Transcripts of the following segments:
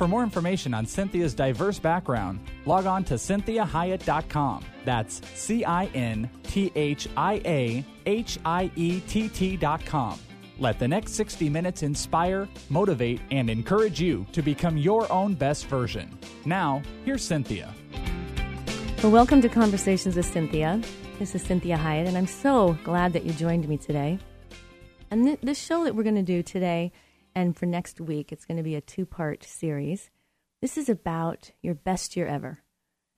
For more information on Cynthia's diverse background, log on to cinthiahiett.com. That's C I N T H I A H I E T T.com. Let the next 60 minutes inspire, motivate, and encourage you to become your own best version. Now, here's Cynthia. Well, welcome to Conversations with Cynthia. This is Cynthia Hiett, and I'm so glad that you joined me today. And th- this show that we're going to do today and for next week, it's going to be a two part series. This is about your best year ever.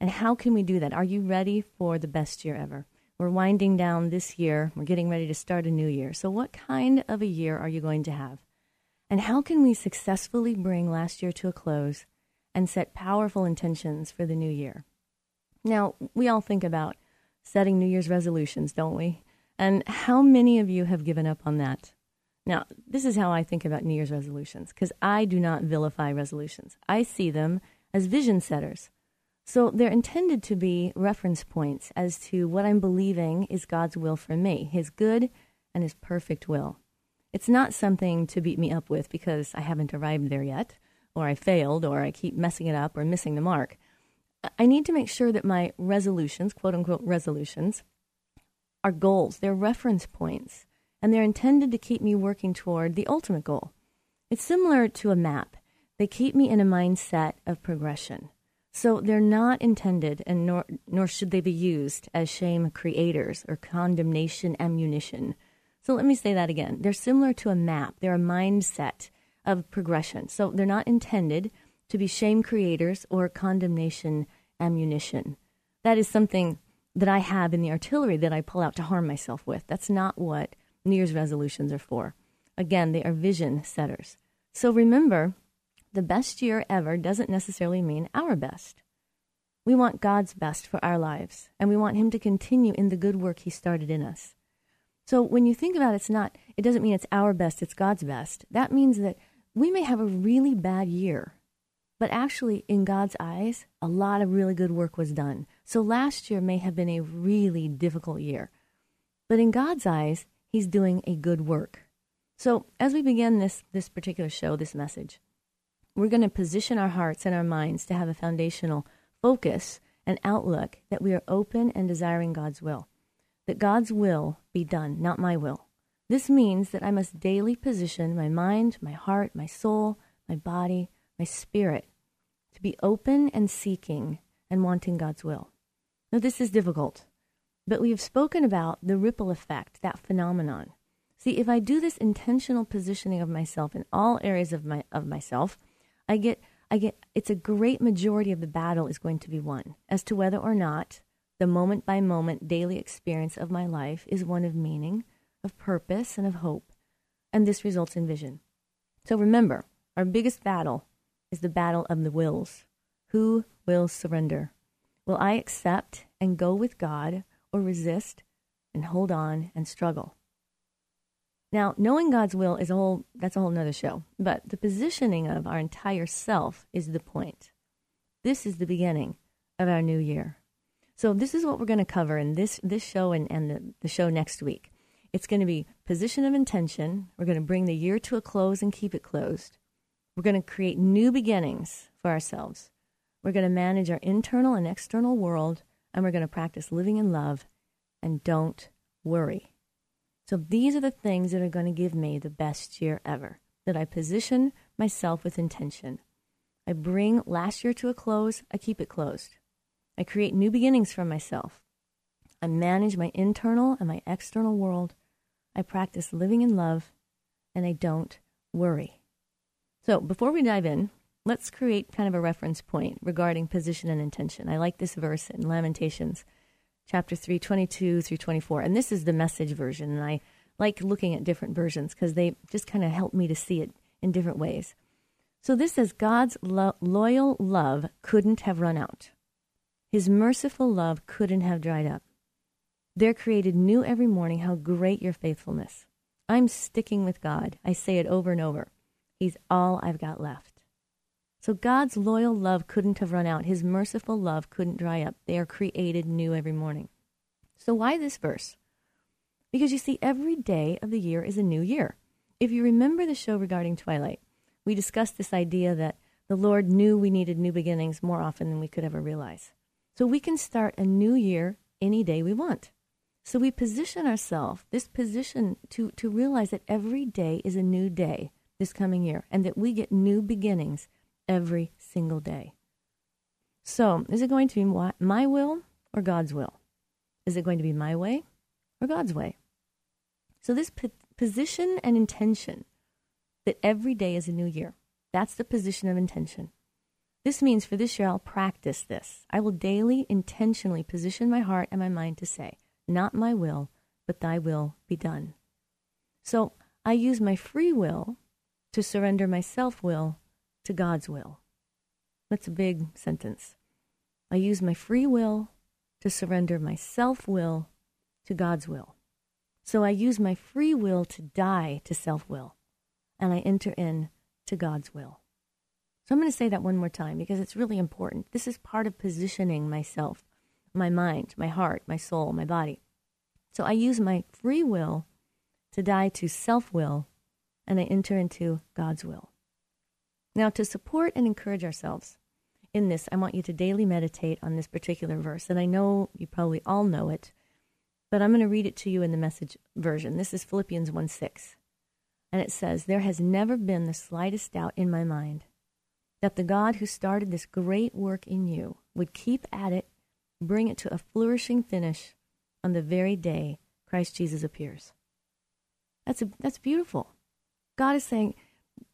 And how can we do that? Are you ready for the best year ever? We're winding down this year. We're getting ready to start a new year. So, what kind of a year are you going to have? And how can we successfully bring last year to a close and set powerful intentions for the new year? Now, we all think about setting New Year's resolutions, don't we? And how many of you have given up on that? Now, this is how I think about New Year's resolutions because I do not vilify resolutions. I see them as vision setters. So they're intended to be reference points as to what I'm believing is God's will for me, His good and His perfect will. It's not something to beat me up with because I haven't arrived there yet, or I failed, or I keep messing it up or missing the mark. I need to make sure that my resolutions, quote unquote resolutions, are goals. They're reference points, and they're intended to keep me working toward the ultimate goal. It's similar to a map. They keep me in a mindset of progression. So they're not intended, and nor, nor should they be used as shame creators or condemnation ammunition. So let me say that again. They're similar to a map, they're a mindset of progression. So they're not intended to be shame creators or condemnation ammunition. That is something that I have in the artillery that I pull out to harm myself with. That's not what New Year's resolutions are for. Again, they are vision setters. So remember, the best year ever doesn't necessarily mean our best. We want God's best for our lives, and we want Him to continue in the good work He started in us. So when you think about it, it's not, it doesn't mean it's our best, it's God's best. That means that we may have a really bad year, but actually, in God's eyes, a lot of really good work was done. So last year may have been a really difficult year, but in God's eyes, He's doing a good work. So as we begin this, this particular show, this message, we're going to position our hearts and our minds to have a foundational focus and outlook that we are open and desiring God's will. That God's will be done, not my will. This means that I must daily position my mind, my heart, my soul, my body, my spirit to be open and seeking and wanting God's will. Now, this is difficult, but we have spoken about the ripple effect, that phenomenon. See, if I do this intentional positioning of myself in all areas of, my, of myself, I get I get it's a great majority of the battle is going to be won as to whether or not the moment by moment daily experience of my life is one of meaning, of purpose, and of hope. And this results in vision. So remember, our biggest battle is the battle of the wills. Who will surrender? Will I accept and go with God or resist and hold on and struggle? Now, knowing God's will is a whole that's a whole nother show. But the positioning of our entire self is the point. This is the beginning of our new year. So this is what we're going to cover in this this show and, and the, the show next week. It's going to be position of intention. We're going to bring the year to a close and keep it closed. We're going to create new beginnings for ourselves. We're going to manage our internal and external world, and we're going to practice living in love and don't worry. So these are the things that are going to give me the best year ever. That I position myself with intention. I bring last year to a close, I keep it closed. I create new beginnings for myself. I manage my internal and my external world. I practice living in love, and I don't worry. So before we dive in, let's create kind of a reference point regarding position and intention. I like this verse in Lamentations chapter 3, 22 through 24. And this is the message version. And I like looking at different versions because they just kind of help me to see it in different ways. So this says God's lo- loyal love couldn't have run out. His merciful love couldn't have dried up. They're created new every morning. How great your faithfulness. I'm sticking with God. I say it over and over. He's all I've got left. So God's loyal love couldn't have run out. His merciful love couldn't dry up. They are created new every morning. So why this verse? Because you see, every day of the year is a new year. If you remember the show regarding Twilight, we discussed this idea that the Lord knew we needed new beginnings more often than we could ever realize. So we can start a new year any day we want. So we position ourselves, this position to, to realize that every day is a new day this coming year and that we get new beginnings every single day. So is it going to be my will or God's will? Is it going to be my way or God's way? So this p- position and intention that every day is a new year. That's the position of intention. This means for this year, I'll practice this. I will daily intentionally position my heart and my mind to say, not my will, but thy will be done. So I use my free will to surrender my self will to God's will. That's a big sentence. I use my free will to surrender my self will to God's will. So I use my free will to die to self will, and I enter in to God's will. So I'm going to say that one more time because it's really important. This is part of positioning myself, my mind, my heart, my soul, my body. So I use my free will to die to self will, and I enter into God's will. Now, to support and encourage ourselves in this, I want you to daily meditate on this particular verse. And I know you probably all know it, but I'm going to read it to you in the message version. This is Philippians 1 6. And it says, There has never been the slightest doubt in my mind that the God who started this great work in you would keep at it, bring it to a flourishing finish on the very day Christ Jesus appears. That's, a, that's beautiful. God is saying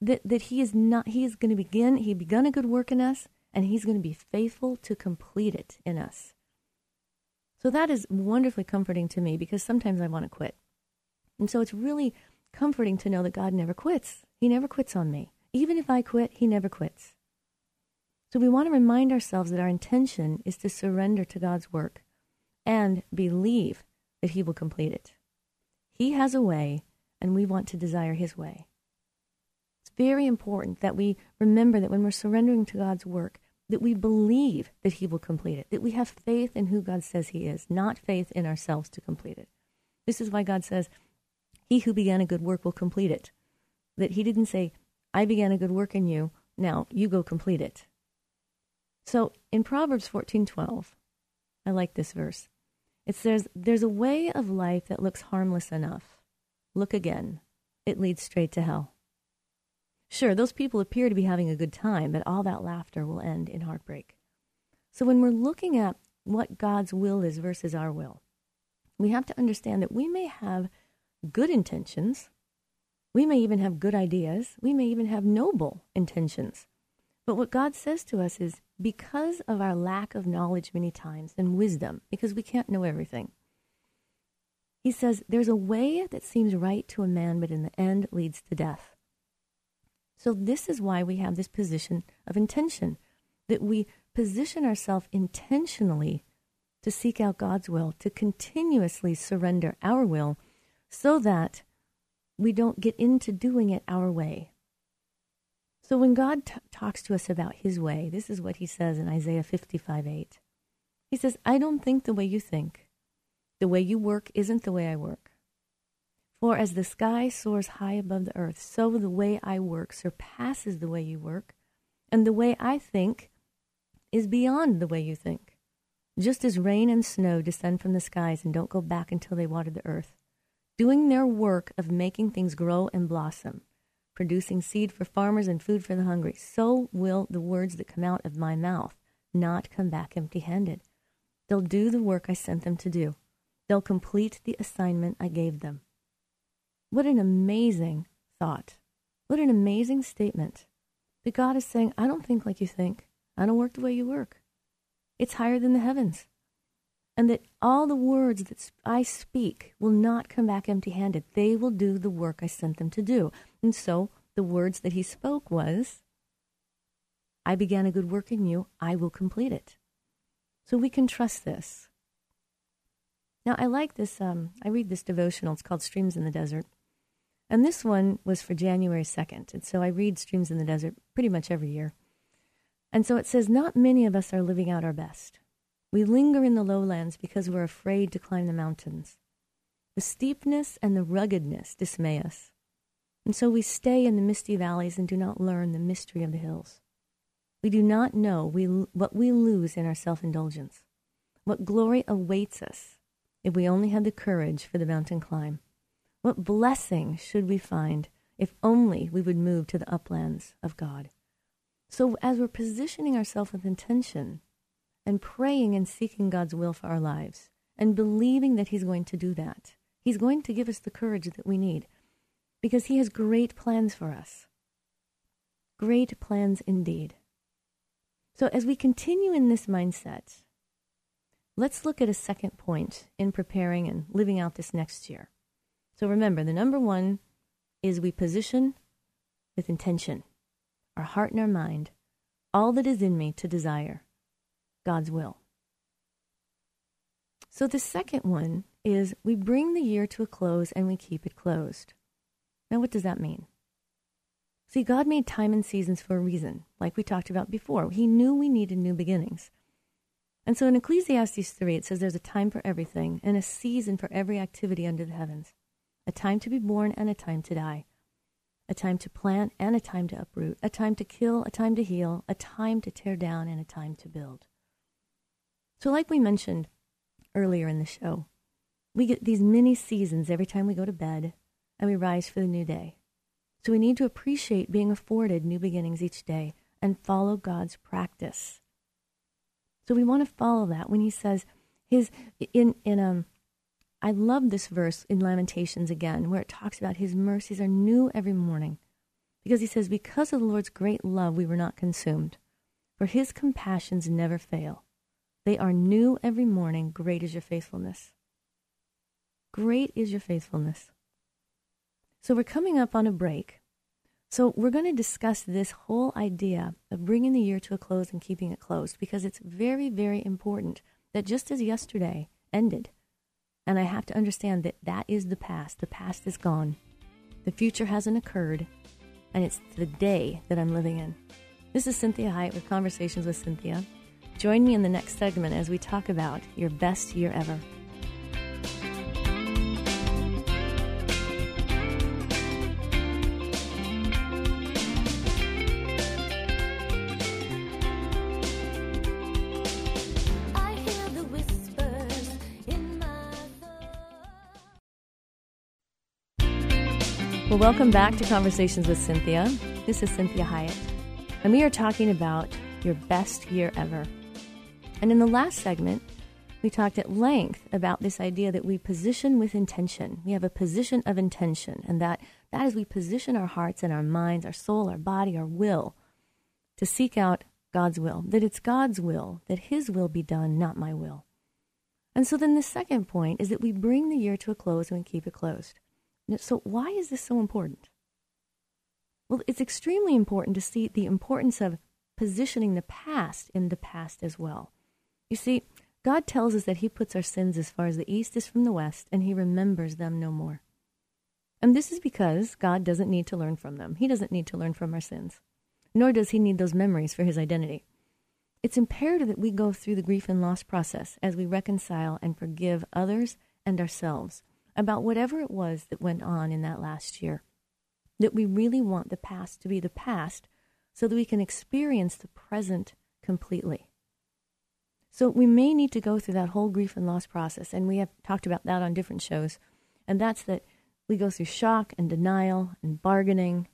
that, that He is not, He is going to begin, He begun a good work in us, and He's going to be faithful to complete it in us. So that is wonderfully comforting to me because sometimes I want to quit. And so it's really comforting to know that God never quits. He never quits on me. Even if I quit, He never quits. So we want to remind ourselves that our intention is to surrender to God's work and believe that He will complete it. He has a way, and we want to desire His way. Very important that we remember that when we're surrendering to God's work, that we believe that He will complete it, that we have faith in who God says He is, not faith in ourselves to complete it. This is why God says, He who began a good work will complete it. That He didn't say, I began a good work in you, now you go complete it. So in Proverbs 14:12, I like this verse. It says, "There's a way of life that looks harmless enough. Look again. It leads straight to hell." Sure, those people appear to be having a good time, but all that laughter will end in heartbreak. So when we're looking at what God's will is versus our will, we have to understand that we may have good intentions. We may even have good ideas. We may even have noble intentions. But what God says to us is because of our lack of knowledge many times and wisdom, because we can't know everything, He says, there's a way that seems right to a man, but in the end leads to death. So, this is why we have this position of intention, that we position ourselves intentionally to seek out God's will, to continuously surrender our will, so that we don't get into doing it our way, so when God t- talks to us about his way, this is what he says in Isaiah 55 8. He says, I don't think the way you think. The way you work isn't the way I work. For as the sky soars high above the earth, so the way I work surpasses the way you work, and the way I think is beyond the way you think. Just as rain and snow descend from the skies and don't go back until they water the earth, doing their work of making things grow and blossom producing seed for farmers and food for the hungry, so will the words that come out of my mouth not come back empty handed. They'll do the work I sent them to do, they'll complete the assignment I gave them. What an amazing thought. What an amazing statement. That God is saying, I don't think like you think. I don't work the way you work. It's higher than the heavens. And that all the words that I speak will not come back empty handed. They will do the work I sent them to do. And so the words that he spoke was, I began a good work in you, I will complete it. So we can trust this. Now, I like this. Um, I read this devotional. It's called Streams in the Desert. And this one was for January 2nd. And so I read Streams in the Desert pretty much every year. And so it says, Not many of us are living out our best. We linger in the lowlands because we're afraid to climb the mountains. The steepness and the ruggedness dismay us. And so we stay in the misty valleys and do not learn the mystery of the hills. We do not know we, what we lose in our self indulgence, what glory awaits us if we only had the courage for the mountain climb. What blessing should we find if only we would move to the uplands of God? So, as we're positioning ourselves with intention and praying and seeking God's will for our lives and believing that He's going to do that, He's going to give us the courage that we need because He has great plans for us. Great plans indeed. So, as we continue in this mindset, let's look at a second point in preparing and living out this next year. So remember, the number one is we position with intention, our heart and our mind, all that is in me to desire God's will. So the second one is we bring the year to a close and we keep it closed. Now, what does that mean? See, God made time and seasons for a reason, like we talked about before. He knew we needed new beginnings. And so in Ecclesiastes 3, it says there's a time for everything and a season for every activity under the heavens a time to be born and a time to die, a time to plant and a time to uproot, a time to kill, a time to heal, a time to tear down, and a time to build. So, like we mentioned earlier in the show, we get these mini seasons every time we go to bed and we rise for the new day. So, we need to appreciate being afforded new beginnings each day and follow God's practice. So, we want to follow that when He says, his in in um I love this verse in Lamentations again, where it talks about his mercies are new every morning. Because he says, Because of the Lord's great love, we were not consumed, for his compassions never fail. They are new every morning. Great is your faithfulness. Great is your faithfulness. So we're coming up on a break. So we're going to discuss this whole idea of bringing the year to a close and keeping it closed because it's very, very important that just as yesterday ended, and I have to understand that that is the past. The past is gone. The future hasn't occurred. And it's the day that I'm living in. This is Cynthia Hiett with Conversations with Cynthia. Join me in the next segment as we talk about your best year ever. Well, welcome back to Conversations with Cynthia. This is Cynthia Hiett, and we are talking about your best year ever. And in the last segment, we talked at length about this idea that we position with intention. We have a position of intention, and that that is we position our hearts and our minds, our soul, our body, our will to seek out God's will, that it's God's will, that His will be done, not my will. And so then the second point is that we bring the year to a close and we keep it closed. So, why is this so important? Well, it's extremely important to see the importance of positioning the past in the past as well. You see, God tells us that He puts our sins as far as the east is from the west, and He remembers them no more. And this is because God doesn't need to learn from them. He doesn't need to learn from our sins, nor does He need those memories for His identity. It's imperative that we go through the grief and loss process as we reconcile and forgive others and ourselves about whatever it was that went on in that last year. That we really want the past to be the past so that we can experience the present completely. So we may need to go through that whole grief and loss process, and we have talked about that on different shows. And that's that we go through shock and denial and bargaining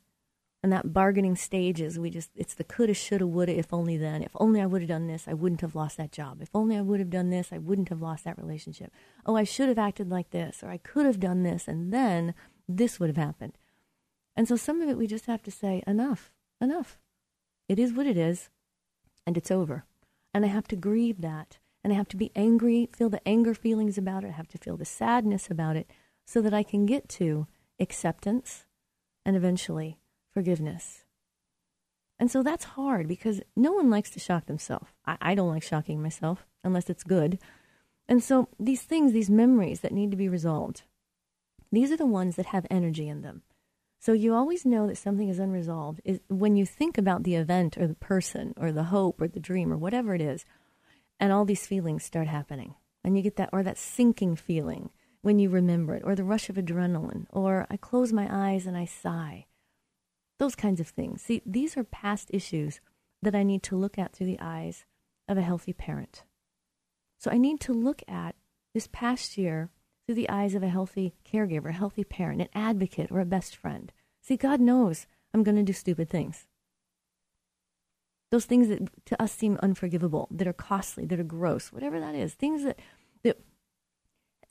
and that bargaining stage is we just, it's the coulda, shoulda, woulda, if only then. If only I would have done this, I wouldn't have lost that job. If only I would have done this, I wouldn't have lost that relationship. Oh, I should have acted like this, or I could have done this, and then this would have happened. And so some of it we just have to say, enough, enough. It is what it is, and it's over. And I have to grieve that. And I have to be angry, feel the anger feelings about it. I have to feel the sadness about it so that I can get to acceptance and eventually forgiveness. And so that's hard because no one likes to shock themselves. I, I, don't like shocking myself unless it's good. And so these things, these memories that need to be resolved, these are the ones that have energy in them. So you always know that something is unresolved is when you think about the event or the person or the hope or the dream or whatever it is, and all these feelings start happening. And you get that or that sinking feeling when you remember it, or the rush of adrenaline, or I close my eyes and I sigh. Those kinds of things. See, these are past issues that I need to look at through the eyes of a healthy parent. So I need to look at this past year through the eyes of a healthy caregiver, a healthy parent, an advocate, or a best friend. See, God knows I'm going to do stupid things. Those things that to us seem unforgivable, that are costly, that are gross, whatever that is, things that, that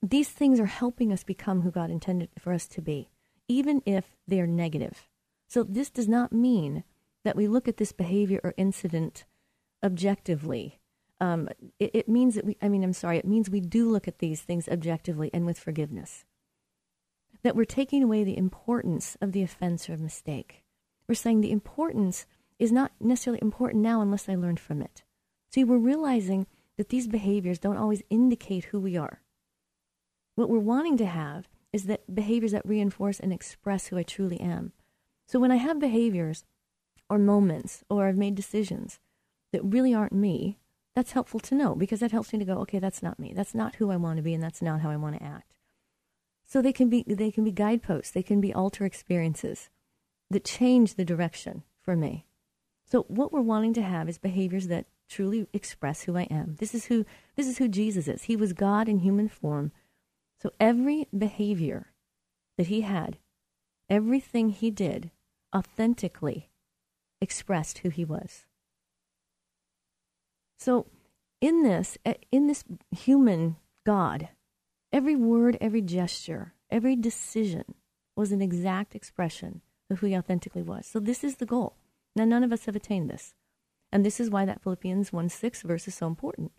these things are helping us become who God intended for us to be, even if they are negative. So this does not mean that we look at this behavior or incident objectively um, it, it means that we, I mean, I'm sorry, it means we do look at these things objectively and with forgiveness. That we're taking away the importance of the offense or mistake. We're saying the importance is not necessarily important now unless I learned from it. See, we're realizing that these behaviors don't always indicate who we are. What we're wanting to have is that behaviors that reinforce and express who I truly am. So when I have behaviors or moments or I've made decisions that really aren't me, that's helpful to know because that helps me to go, okay, that's not me. That's not who I want to be, and that's not how I want to act. So they can be they can be guideposts. They can be altar experiences that change the direction for me. So what we're wanting to have is behaviors that truly express who I am. This is who this is who Jesus is. He was God in human form. So every behavior that he had, everything he did authentically expressed who he was. So, in this, eh, in this human God, every word, every gesture, every decision was an exact expression of who he authentically was. So, this is the goal. Now, none of us have attained this. And this is why that Philippians 1 6 verse is so important.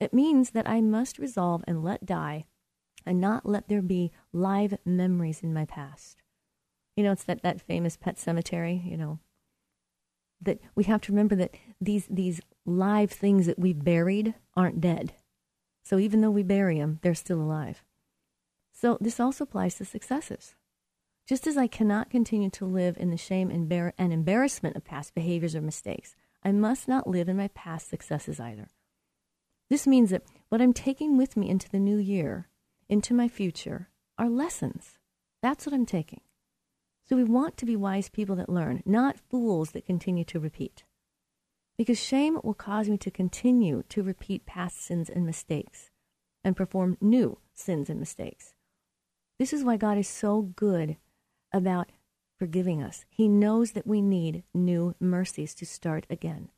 It means that I must resolve and let die and not let there be live memories in my past. You know, it's that, that famous pet cemetery, you know, that we have to remember that these, these live things that we've buried aren't dead. So even though we bury them, they're still alive. So this also applies to successes. Just as I cannot continue to live in the shame and, and embarrassment of past behaviors or mistakes, I must not live in my past successes either. This means that what I'm taking with me into the new year, into my future, are lessons. That's what I'm taking. So we want to be wise people that learn, not fools that continue to repeat because shame will cause me to continue to repeat past sins and mistakes and perform new sins and mistakes. This is why God is so good about forgiving us. He knows that we need new mercies to start again.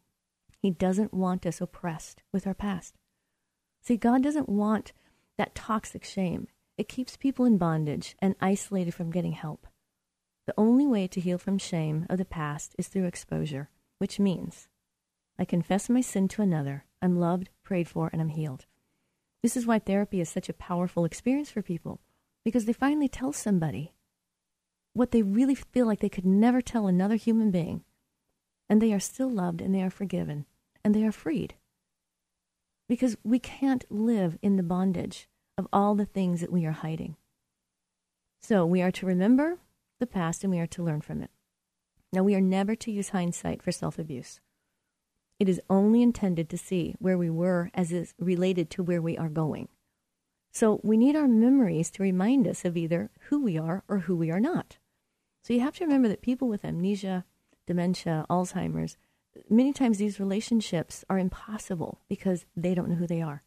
He doesn't want us oppressed with our past. See, God doesn't want that toxic shame. It keeps people in bondage and isolated from getting help. The only way to heal from shame of the past is through exposure, which means I confess my sin to another. I'm loved, prayed for, and I'm healed. This is why therapy is such a powerful experience for people because they finally tell somebody what they really feel like they could never tell another human being. And they are still loved and they are forgiven and they are freed. Because we can't live in the bondage of all the things that we are hiding. So we are to remember the past and we are to learn from it. Now, we are never to use hindsight for self abuse. It is only intended to see where we were as is related to where we are going. So we need our memories to remind us of either who we are or who we are not. So you have to remember that people with amnesia, dementia, Alzheimer's, many times these relationships are impossible because they don't know who they are.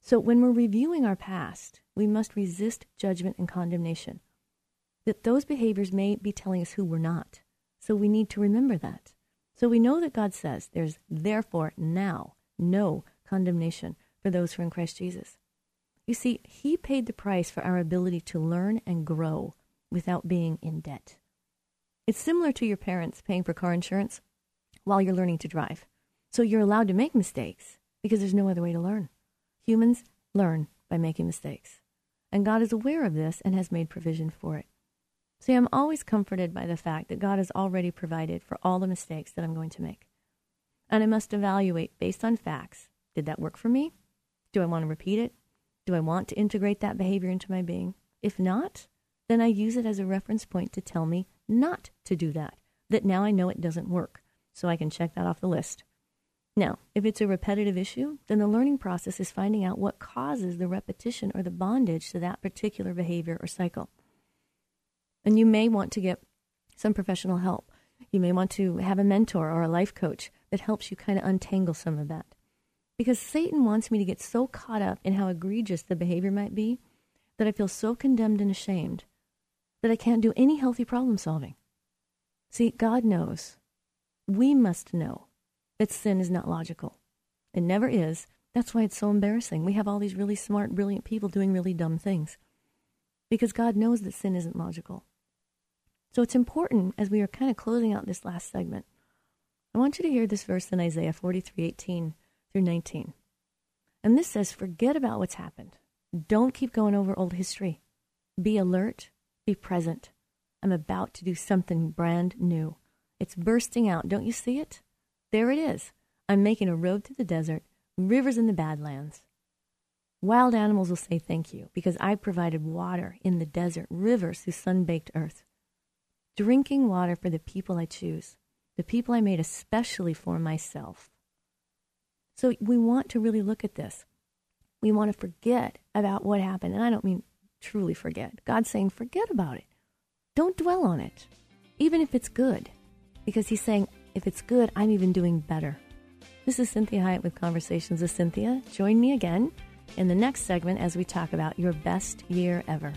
So when we're reviewing our past, we must resist judgment and condemnation. That those behaviors may be telling us who we're not. So we need to remember that. So we know that God says there's therefore now no condemnation for those who are in Christ Jesus. You see, He paid the price for our ability to learn and grow without being in debt. It's similar to your parents paying for car insurance while you're learning to drive. So you're allowed to make mistakes because there's no other way to learn. Humans learn by making mistakes. And God is aware of this and has made provision for it. See, I'm always comforted by the fact that God has already provided for all the mistakes that I'm going to make. And I must evaluate based on facts did that work for me? Do I want to repeat it? Do I want to integrate that behavior into my being? If not, then I use it as a reference point to tell me not to do that, that now I know it doesn't work, so I can check that off the list. Now, if it's a repetitive issue, then the learning process is finding out what causes the repetition or the bondage to that particular behavior or cycle. And you may want to get some professional help. You may want to have a mentor or a life coach that helps you kind of untangle some of that. Because Satan wants me to get so caught up in how egregious the behavior might be that I feel so condemned and ashamed that I can't do any healthy problem solving. See, God knows. We must know that sin is not logical. It never is. That's why it's so embarrassing. We have all these really smart, brilliant people doing really dumb things because God knows that sin isn't logical. So it's important as we are kind of closing out this last segment. I want you to hear this verse in Isaiah 43 18 through 19. And this says, Forget about what's happened. Don't keep going over old history. Be alert, be present. I'm about to do something brand new. It's bursting out. Don't you see it? There it is. I'm making a road through the desert, rivers in the badlands. Wild animals will say thank you because I provided water in the desert, rivers through sun baked earth. Drinking water for the people I choose, the people I made especially for myself. So we want to really look at this. We want to forget about what happened. And I don't mean truly forget. God's saying, forget about it. Don't dwell on it, even if it's good. Because He's saying, if it's good, I'm even doing better. This is Cynthia Hiett with Conversations with Cynthia. Join me again in the next segment as we talk about your best year ever.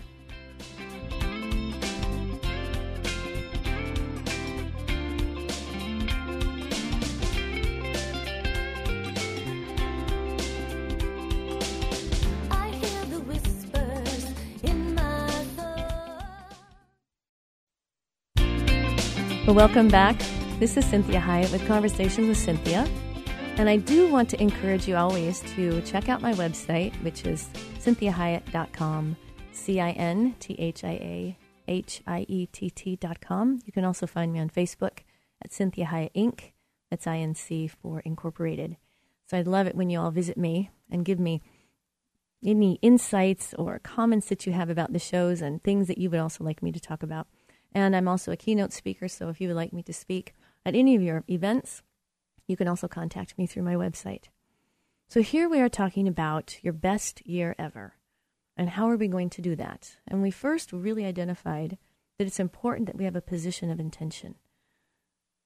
Well, welcome back. This is Cynthia Hiett with Conversations with Cynthia. And I do want to encourage you always to check out my website, which is cinthiahiett.com, C I N T H I A H I E T T.com. You can also find me on Facebook at Cynthia Hiett Inc. That's INC for Incorporated. So I'd love it when you all visit me and give me any insights or comments that you have about the shows and things that you would also like me to talk about. And I'm also a keynote speaker, so if you would like me to speak at any of your events, you can also contact me through my website. So here we are talking about your best year ever. And how are we going to do that? And we first really identified that it's important that we have a position of intention.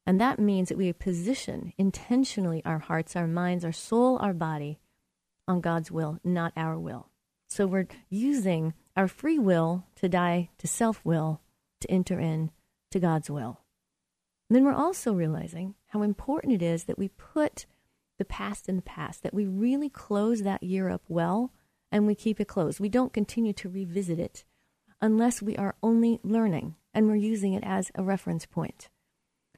And that means that we position intentionally our hearts, our minds, our soul, our body on God's will, not our will. So we're using our free will to die to self will to enter in to God's will. And then we're also realizing how important it is that we put the past in the past, that we really close that year up well and we keep it closed. We don't continue to revisit it unless we are only learning and we're using it as a reference point.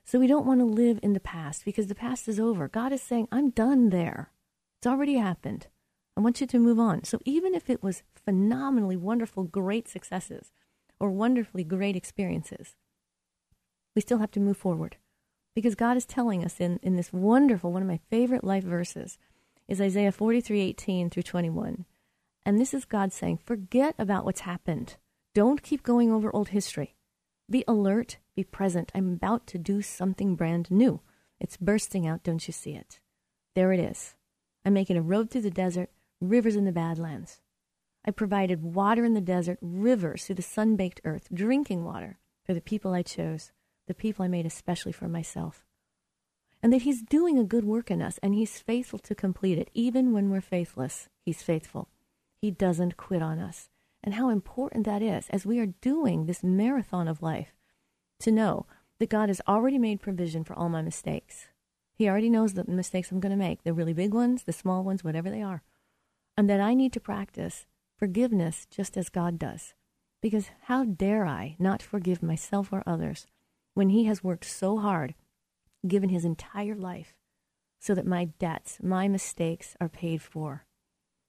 So we don't want to live in the past because the past is over. God is saying, I'm done there. It's already happened. I want you to move on. So even if it was phenomenally wonderful, great successes or wonderfully great experiences, we still have to move forward. Because God is telling us in, in this wonderful, one of my favorite life verses is Isaiah 43 18 through 21. And this is God saying, forget about what's happened. Don't keep going over old history. Be alert, be present. I'm about to do something brand new. It's bursting out, don't you see it? There it is. I'm making a road through the desert, rivers in the badlands. I provided water in the desert, rivers through the sun baked earth, drinking water for the people I chose the people I made especially for myself. And that He's doing a good work in us and He's faithful to complete it. Even when we're faithless, He's faithful. He doesn't quit on us. And how important that is as we are doing this marathon of life to know that God has already made provision for all my mistakes. He already knows the mistakes I'm going to make, the really big ones, the small ones, whatever they are. And that I need to practice forgiveness just as God does. Because how dare I not forgive myself or others when he has worked so hard, given his entire life, so that my debts, my mistakes are paid for,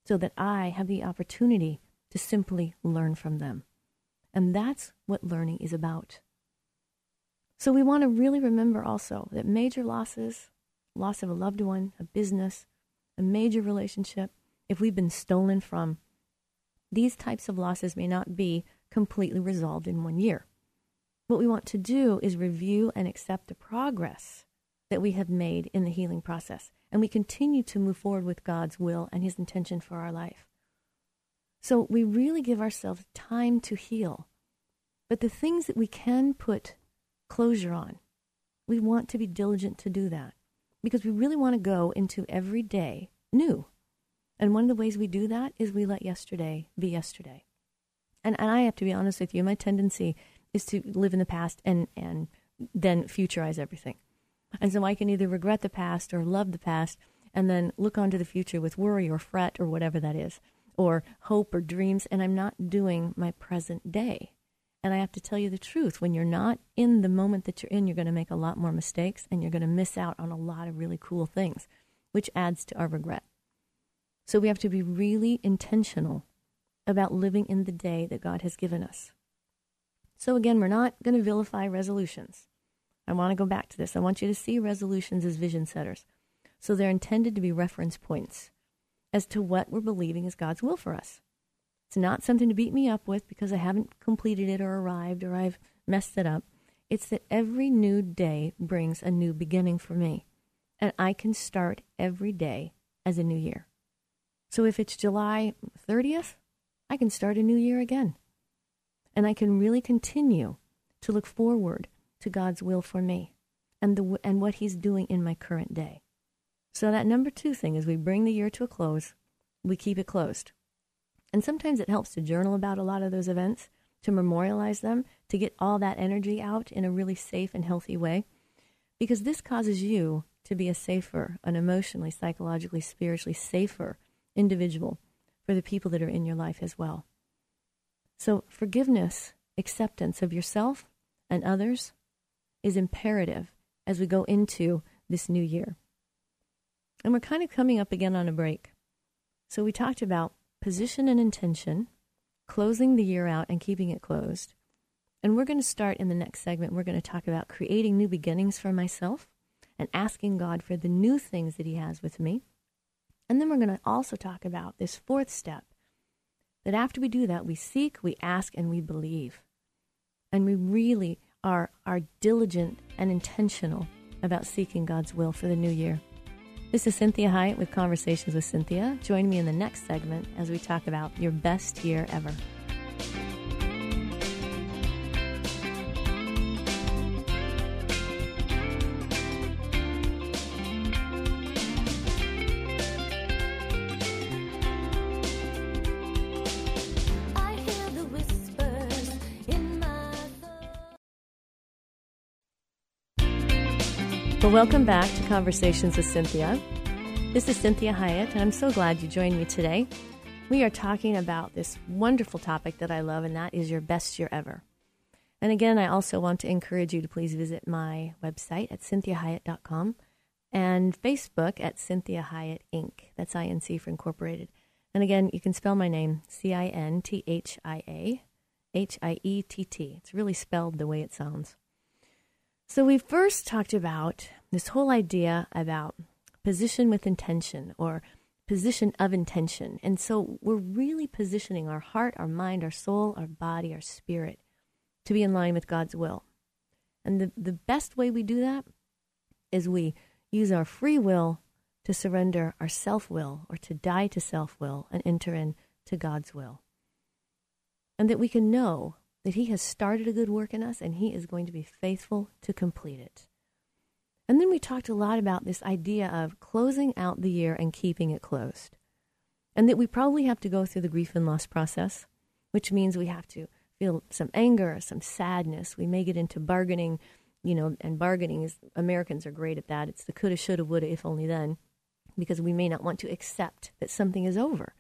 so that I have the opportunity to simply learn from them. And that's what learning is about. So we want to really remember also that major losses, loss of a loved one, a business, a major relationship, if we've been stolen from, these types of losses may not be completely resolved in one year. What we want to do is review and accept the progress that we have made in the healing process. And we continue to move forward with God's will and His intention for our life. So we really give ourselves time to heal. But the things that we can put closure on, we want to be diligent to do that because we really want to go into every day new. And one of the ways we do that is we let yesterday be yesterday. And, and I have to be honest with you, my tendency is to live in the past and, and then futurize everything. And so I can either regret the past or love the past and then look onto the future with worry or fret or whatever that is, or hope or dreams, and I'm not doing my present day. And I have to tell you the truth when you're not in the moment that you're in, you're going to make a lot more mistakes and you're going to miss out on a lot of really cool things, which adds to our regret. So we have to be really intentional about living in the day that God has given us. So again, we're not going to vilify resolutions. I want to go back to this. I want you to see resolutions as vision setters. So they're intended to be reference points as to what we're believing is God's will for us. It's not something to beat me up with because I haven't completed it or arrived or I've messed it up. It's that every new day brings a new beginning for me. And I can start every day as a new year. So if it's July 30th, I can start a new year again. And I can really continue to look forward to God's will for me and, the, and what He's doing in my current day. So, that number two thing is we bring the year to a close, we keep it closed. And sometimes it helps to journal about a lot of those events, to memorialize them, to get all that energy out in a really safe and healthy way, because this causes you to be a safer, an emotionally, psychologically, spiritually safer individual for the people that are in your life as well. So, forgiveness, acceptance of yourself and others, is imperative as we go into this new year. And we're kind of coming up again on a break. So we talked about position and intention, closing the year out and keeping it closed. And we're going to start in the next segment. We're going to talk about creating new beginnings for myself and asking God for the new things that He has with me. And then we're going to also talk about this fourth step that after we do that, we seek, we ask, and we believe. And we really are, are diligent and intentional about seeking God's will for the new year. This is Cynthia Hiett with Conversations with Cynthia. Join me in the next segment as we talk about your best year ever. Welcome back to Conversations with Cynthia. This is Cynthia Hiett, and I'm so glad you joined me today. We are talking about this wonderful topic that I love, and that is your best year ever. And again, I also want to encourage you to please visit my website at cinthiahiett.com and Facebook at Cynthia Hiett Inc. That's INC for Incorporated. And again, you can spell my name C I N T H I A H I E T T. It's really spelled the way it sounds. So we first talked about this whole idea about position with intention or position of intention. And so we're really positioning our heart, our mind, our soul, our body, our spirit to be in line with God's will. And the, the best way we do that is we use our free will to surrender our self will or to die to self will and enter into God's will. And that we can know that He has started a good work in us and He is going to be faithful to complete it. And then we talked a lot about this idea of closing out the year and keeping it closed. And that we probably have to go through the grief and loss process, which means we have to feel some anger, some sadness. We may get into bargaining, you know, and bargaining is, Americans are great at that. It's the coulda, shoulda, woulda, if only then, because we may not want to accept that something is over.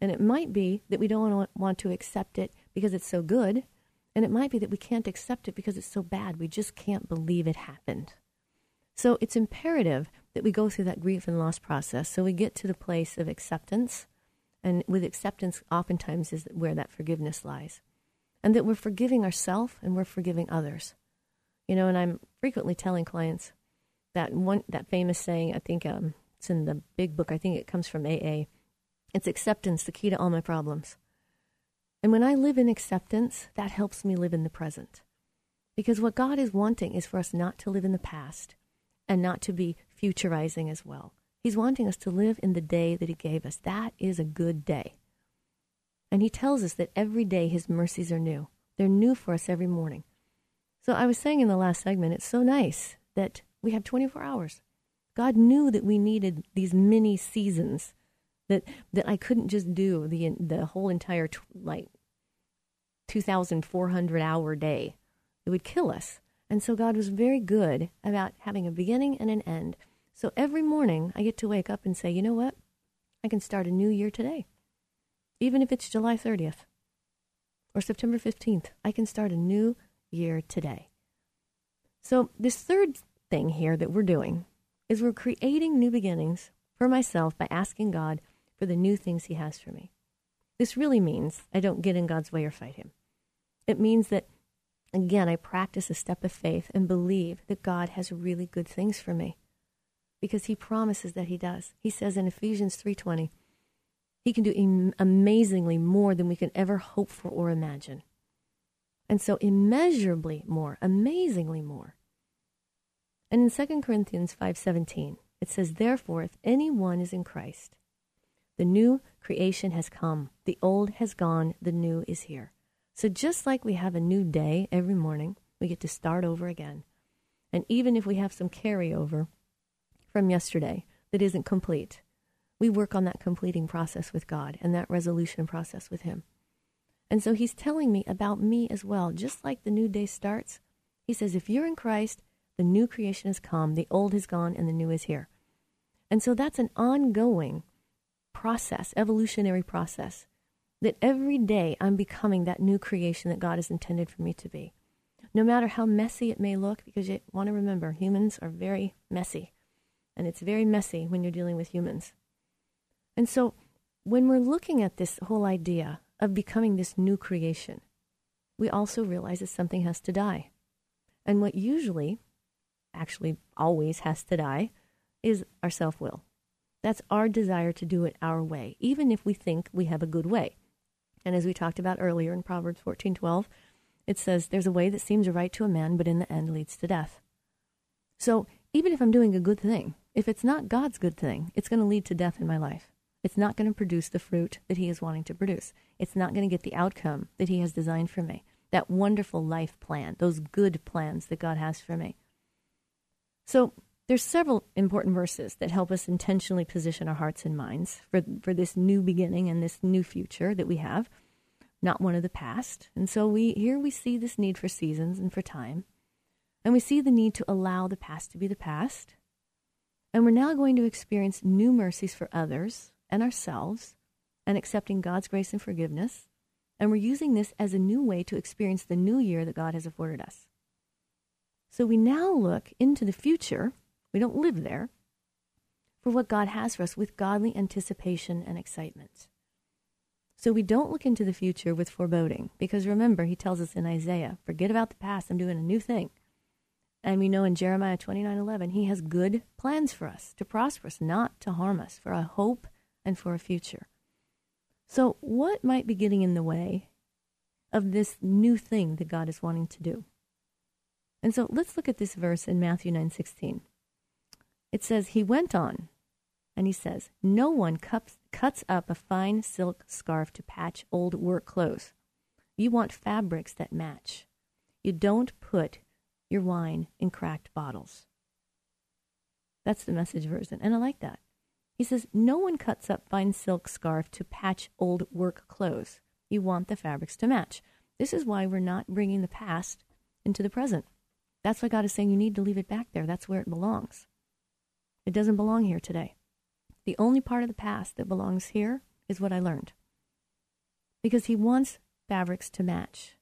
And it might be that we don't want to accept it because it's so good. And it might be that we can't accept it because it's so bad. We just can't believe it happened. So it's imperative that we go through that grief and loss process so we get to the place of acceptance. And with acceptance, oftentimes, is where that forgiveness lies. And that we're forgiving ourselves and we're forgiving others. You know, and I'm frequently telling clients that one that famous saying, I think um, it's in the big book, I think it comes from AA, It's acceptance, the key to all my problems. And when I live in acceptance, that helps me live in the present. Because what God is wanting is for us not to live in the past and not to be futurizing as well. He's wanting us to live in the day that He gave us. That is a good day. And He tells us that every day His mercies are new. They're new for us every morning. So I was saying in the last segment, it's so nice that we have 24 hours. God knew that we needed these mini seasons that that I couldn't just do the the whole entire t- like 2400 hour day. It would kill us. And so God was very good about having a beginning and an end. So every morning I get to wake up and say, "You know what? I can start a new year today." Even if it's July 30th or September 15th, I can start a new year today. So this third thing here that we're doing is we're creating new beginnings for myself by asking God for the new things He has for me. This really means I don't get in God's way or fight Him. It means that, again, I practice a step of faith and believe that God has really good things for me because He promises that He does. He says in Ephesians 3:20, He can do amazingly more than we can ever hope for or imagine. And so immeasurably more, amazingly more. And in 2 Corinthians 5:17, it says, "Therefore, if anyone is in Christ, the new creation has come. The old has gone. The new is here. So just like we have a new day every morning, we get to start over again. And even if we have some carryover from yesterday that isn't complete, we work on that completing process with God and that resolution process with Him. And so He's telling me about me as well. Just like the new day starts, He says, if you're in Christ, the new creation has come, the old has gone, and the new is here. And so that's an ongoing process, evolutionary process, that every day I'm becoming that new creation that God has intended for me to be. No matter how messy it may look, because you want to remember, humans are very messy. And it's very messy when you're dealing with humans. And so when we're looking at this whole idea of becoming this new creation, we also realize that something has to die. And what usually, actually always has to die, is our self will. That's our desire to do it our way, even if we think we have a good way. And as we talked about earlier in Proverbs 14:12, it says there's a way that seems right to a man but in the end leads to death. So, even if I'm doing a good thing, if it's not God's good thing, it's going to lead to death in my life. It's not going to produce the fruit that he is wanting to produce. It's not going to get the outcome that he has designed for me. That wonderful life plan, those good plans that God has for me. So, there's several important verses that help us intentionally position our hearts and minds for, for this new beginning and this new future that we have, not one of the past. And so we here we see this need for seasons and for time. And we see the need to allow the past to be the past. And we're now going to experience new mercies for others and ourselves and accepting God's grace and forgiveness. And we're using this as a new way to experience the new year that God has afforded us. So we now look into the future we don't live there. For what God has for us with godly anticipation and excitement. So we don't look into the future with foreboding, because remember, he tells us in Isaiah, forget about the past, I'm doing a new thing. And we know in Jeremiah 29 11, he has good plans for us, to prosper us, not to harm us, for a hope and for a future. So, what might be getting in the way of this new thing that God is wanting to do? And so let's look at this verse in Matthew 9 16. It says, He went on, and he says, No one cuts, cuts up a fine silk scarf to patch old work clothes. You want fabrics that match. You don't put your wine in cracked bottles. That's the message version, and I like that. He says, No one cuts up fine silk scarf to patch old work clothes. You want the fabrics to match. This is why we're not bringing the past into the present. That's why God is saying you need to leave it back there. That's where it belongs. It doesn't belong here today. The only part of the past that belongs here is what I learned. Because he wants fabrics to match.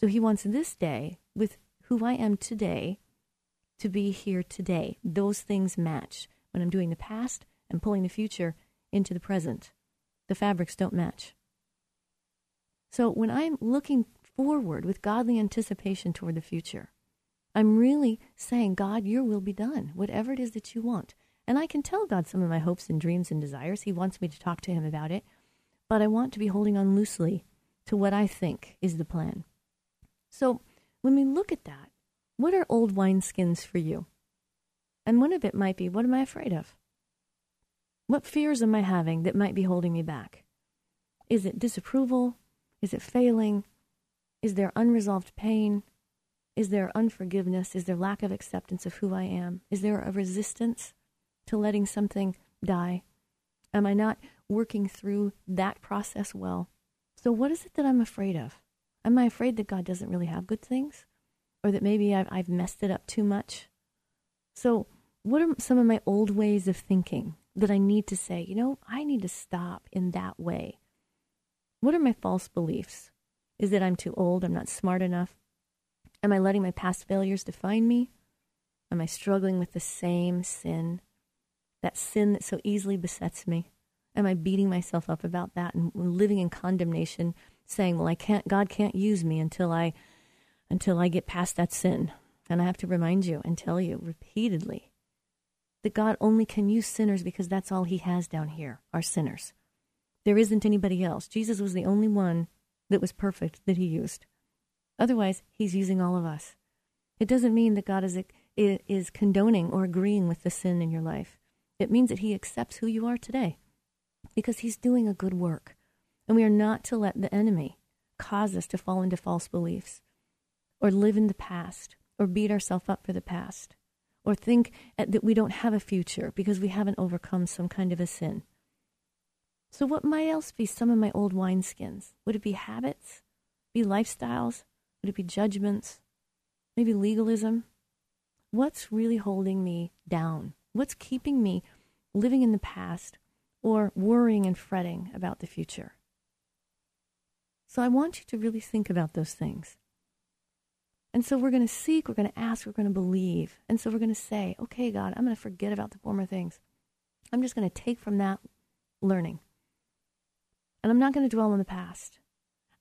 So he wants this day with who I am today to be here today. Those things match. When I'm doing the past and pulling the future into the present, the fabrics don't match. So when I'm looking forward with godly anticipation toward the future, I'm really saying, God, your will be done, whatever it is that you want. And I can tell God some of my hopes and dreams and desires. He wants me to talk to Him about it. But I want to be holding on loosely to what I think is the plan. So when we look at that, what are old wineskins for you? And one of it might be, what am I afraid of? What fears am I having that might be holding me back? Is it disapproval? Is it failing? Is there unresolved pain? Is there unforgiveness? Is there lack of acceptance of who I am? Is there a resistance to letting something die? Am I not working through that process well? So, what is it that I'm afraid of? Am I afraid that God doesn't really have good things? Or that maybe I've, I've messed it up too much? So, what are some of my old ways of thinking that I need to say, you know, I need to stop in that way? What are my false beliefs? Is it I'm too old? I'm not smart enough? Am I letting my past failures define me? Am I struggling with the same sin? That sin that so easily besets me? Am I beating myself up about that and living in condemnation, saying, "Well, I can't God can't use me until I until I get past that sin." And I have to remind you and tell you repeatedly that God only can use sinners because that's all he has down here, are sinners. There isn't anybody else. Jesus was the only one that was perfect that he used. Otherwise, he's using all of us. It doesn't mean that God is, is condoning or agreeing with the sin in your life. It means that he accepts who you are today because he's doing a good work. And we are not to let the enemy cause us to fall into false beliefs or live in the past or beat ourselves up for the past or think that we don't have a future because we haven't overcome some kind of a sin. So, what might else be some of my old wineskins? Would it be habits? Be lifestyles? Would it be judgments? Maybe legalism? What's really holding me down? What's keeping me living in the past or worrying and fretting about the future? So I want you to really think about those things. And so we're going to seek, we're going to ask, we're going to believe. And so we're going to say, okay, God, I'm going to forget about the former things. I'm just going to take from that learning. And I'm not going to dwell on the past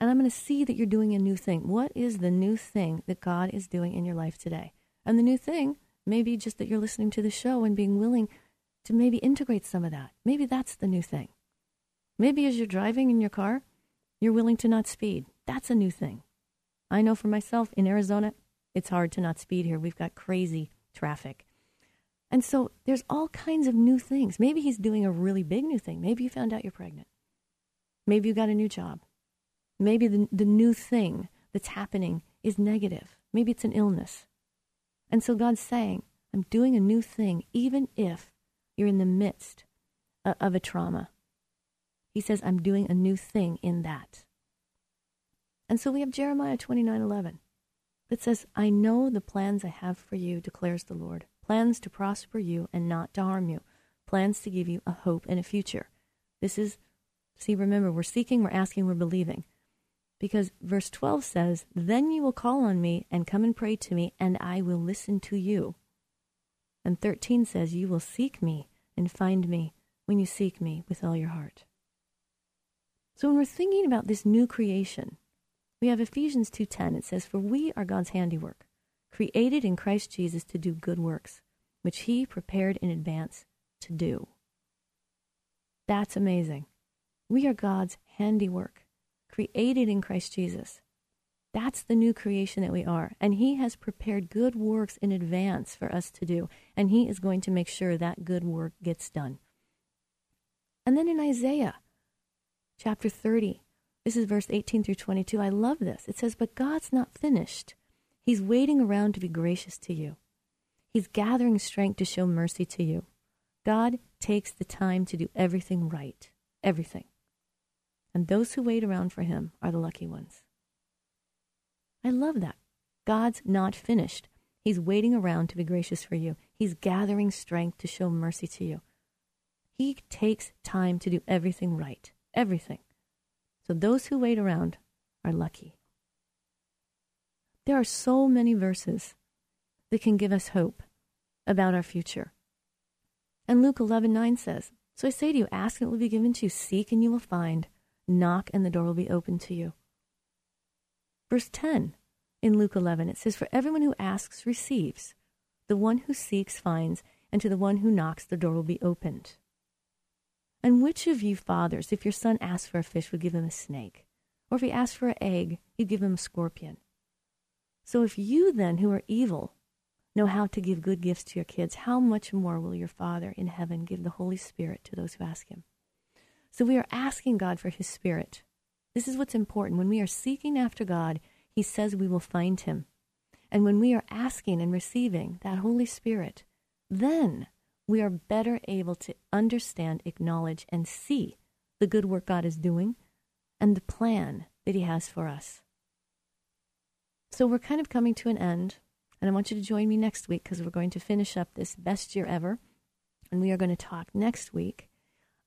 and I'm going to see that you're doing a new thing. What is the new thing that God is doing in your life today? And the new thing may be just that you're listening to the show and being willing to maybe integrate some of that. Maybe that's the new thing. Maybe as you're driving in your car, you're willing to not speed. That's a new thing. I know for myself in Arizona, it's hard to not speed here. We've got crazy traffic. And so there's all kinds of new things. Maybe he's doing a really big new thing. Maybe you found out you're pregnant. Maybe you got a new job. Maybe the, the new thing that's happening is negative. Maybe it's an illness. And so God's saying, I'm doing a new thing, even if you're in the midst of a trauma. He says, I'm doing a new thing in that. And so we have Jeremiah 29 11 that says, I know the plans I have for you, declares the Lord plans to prosper you and not to harm you, plans to give you a hope and a future. This is, see, remember, we're seeking, we're asking, we're believing. Because verse 12 says, Then you will call on me and come and pray to me, and I will listen to you. And 13 says, You will seek me and find me when you seek me with all your heart. So when we're thinking about this new creation, we have Ephesians 2:10. It says, "For we are God's handiwork, created in Christ Jesus to do good works, which he prepared in advance to do." That's amazing. We are God's handiwork created in Christ Jesus. That's the new creation that we are. And He has prepared good works in advance for us to do. And He is going to make sure that good work gets done. And then in Isaiah chapter 30, this is verse 18 through 22. I love this. It says, But God's not finished. He's waiting around to be gracious to you. He's gathering strength to show mercy to you. God takes the time to do everything right. Everything and those who wait around for him are the lucky ones. I love that. God's not finished. He's waiting around to be gracious for you. He's gathering strength to show mercy to you. He takes time to do everything right. Everything. So those who wait around are lucky. There are so many verses that can give us hope about our future. And Luke 11:9 says, "So I say to you, ask and it will be given to you; seek and you will find; Knock and the door will be open to you. Verse 10 in Luke 11, it says, For everyone who asks receives, the one who seeks finds, and to the one who knocks, the door will be opened. And which of you fathers, if your son asks for a fish, would give him a snake? Or if he asks for an egg, you'd give him a scorpion? So if you then, who are evil, know how to give good gifts to your kids, how much more will your Father in heaven give the Holy Spirit to those who ask him? So we are asking God for his Spirit. This is what's important. When we are seeking after God, he says we will find him. And when we are asking and receiving that Holy Spirit, then we are better able to understand, acknowledge, and see the good work God is doing and the plan that He has for us. So we're kind of coming to an end, and I want you to join me next week because we're going to finish up this best year ever. And we are going to talk next week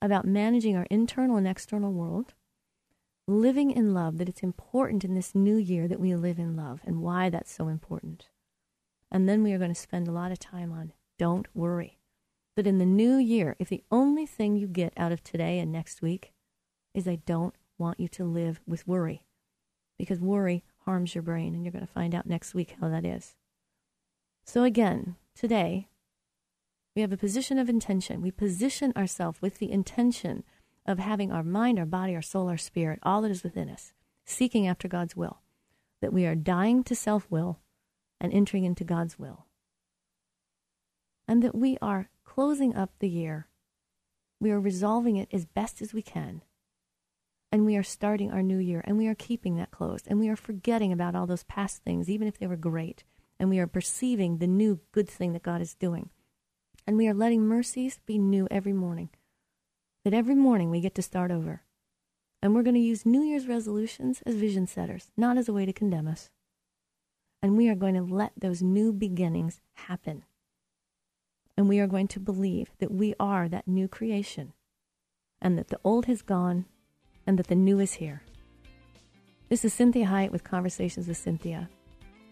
about managing our internal and external world, living in love, that it's important in this new year that we live in love and why that's so important. And then we are going to spend a lot of time on don't worry. That in the new year, if the only thing you get out of today and next week is I don't want you to live with worry, because worry harms your brain, and you're going to find out next week how that is. So, again, today, we have a position of intention. We position ourselves with the intention of having our mind, our body, our soul, our spirit, all that is within us, seeking after God's will. That we are dying to self will and entering into God's will and that we are closing up the year. We are resolving it as best as we can. And we are starting our new year and we are keeping that closed and we are forgetting about all those past things, even if they were great. And we are perceiving the new good thing that God is doing. And we are letting mercies be new every morning. That every morning we get to start over. And we're going to use New Year's resolutions as vision setters, not as a way to condemn us. And we are going to let those new beginnings happen and we are going to believe that we are that new creation and that the old has gone and that the new is here. This is Cinthia Hiett with Conversations with Cinthia.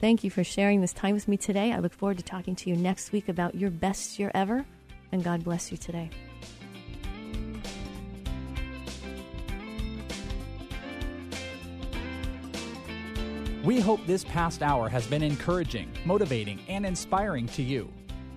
Thank you for sharing this time with me today. I look forward to talking to you next week about your best year ever, and God bless you today. We hope this past hour has been encouraging, motivating, and inspiring to you.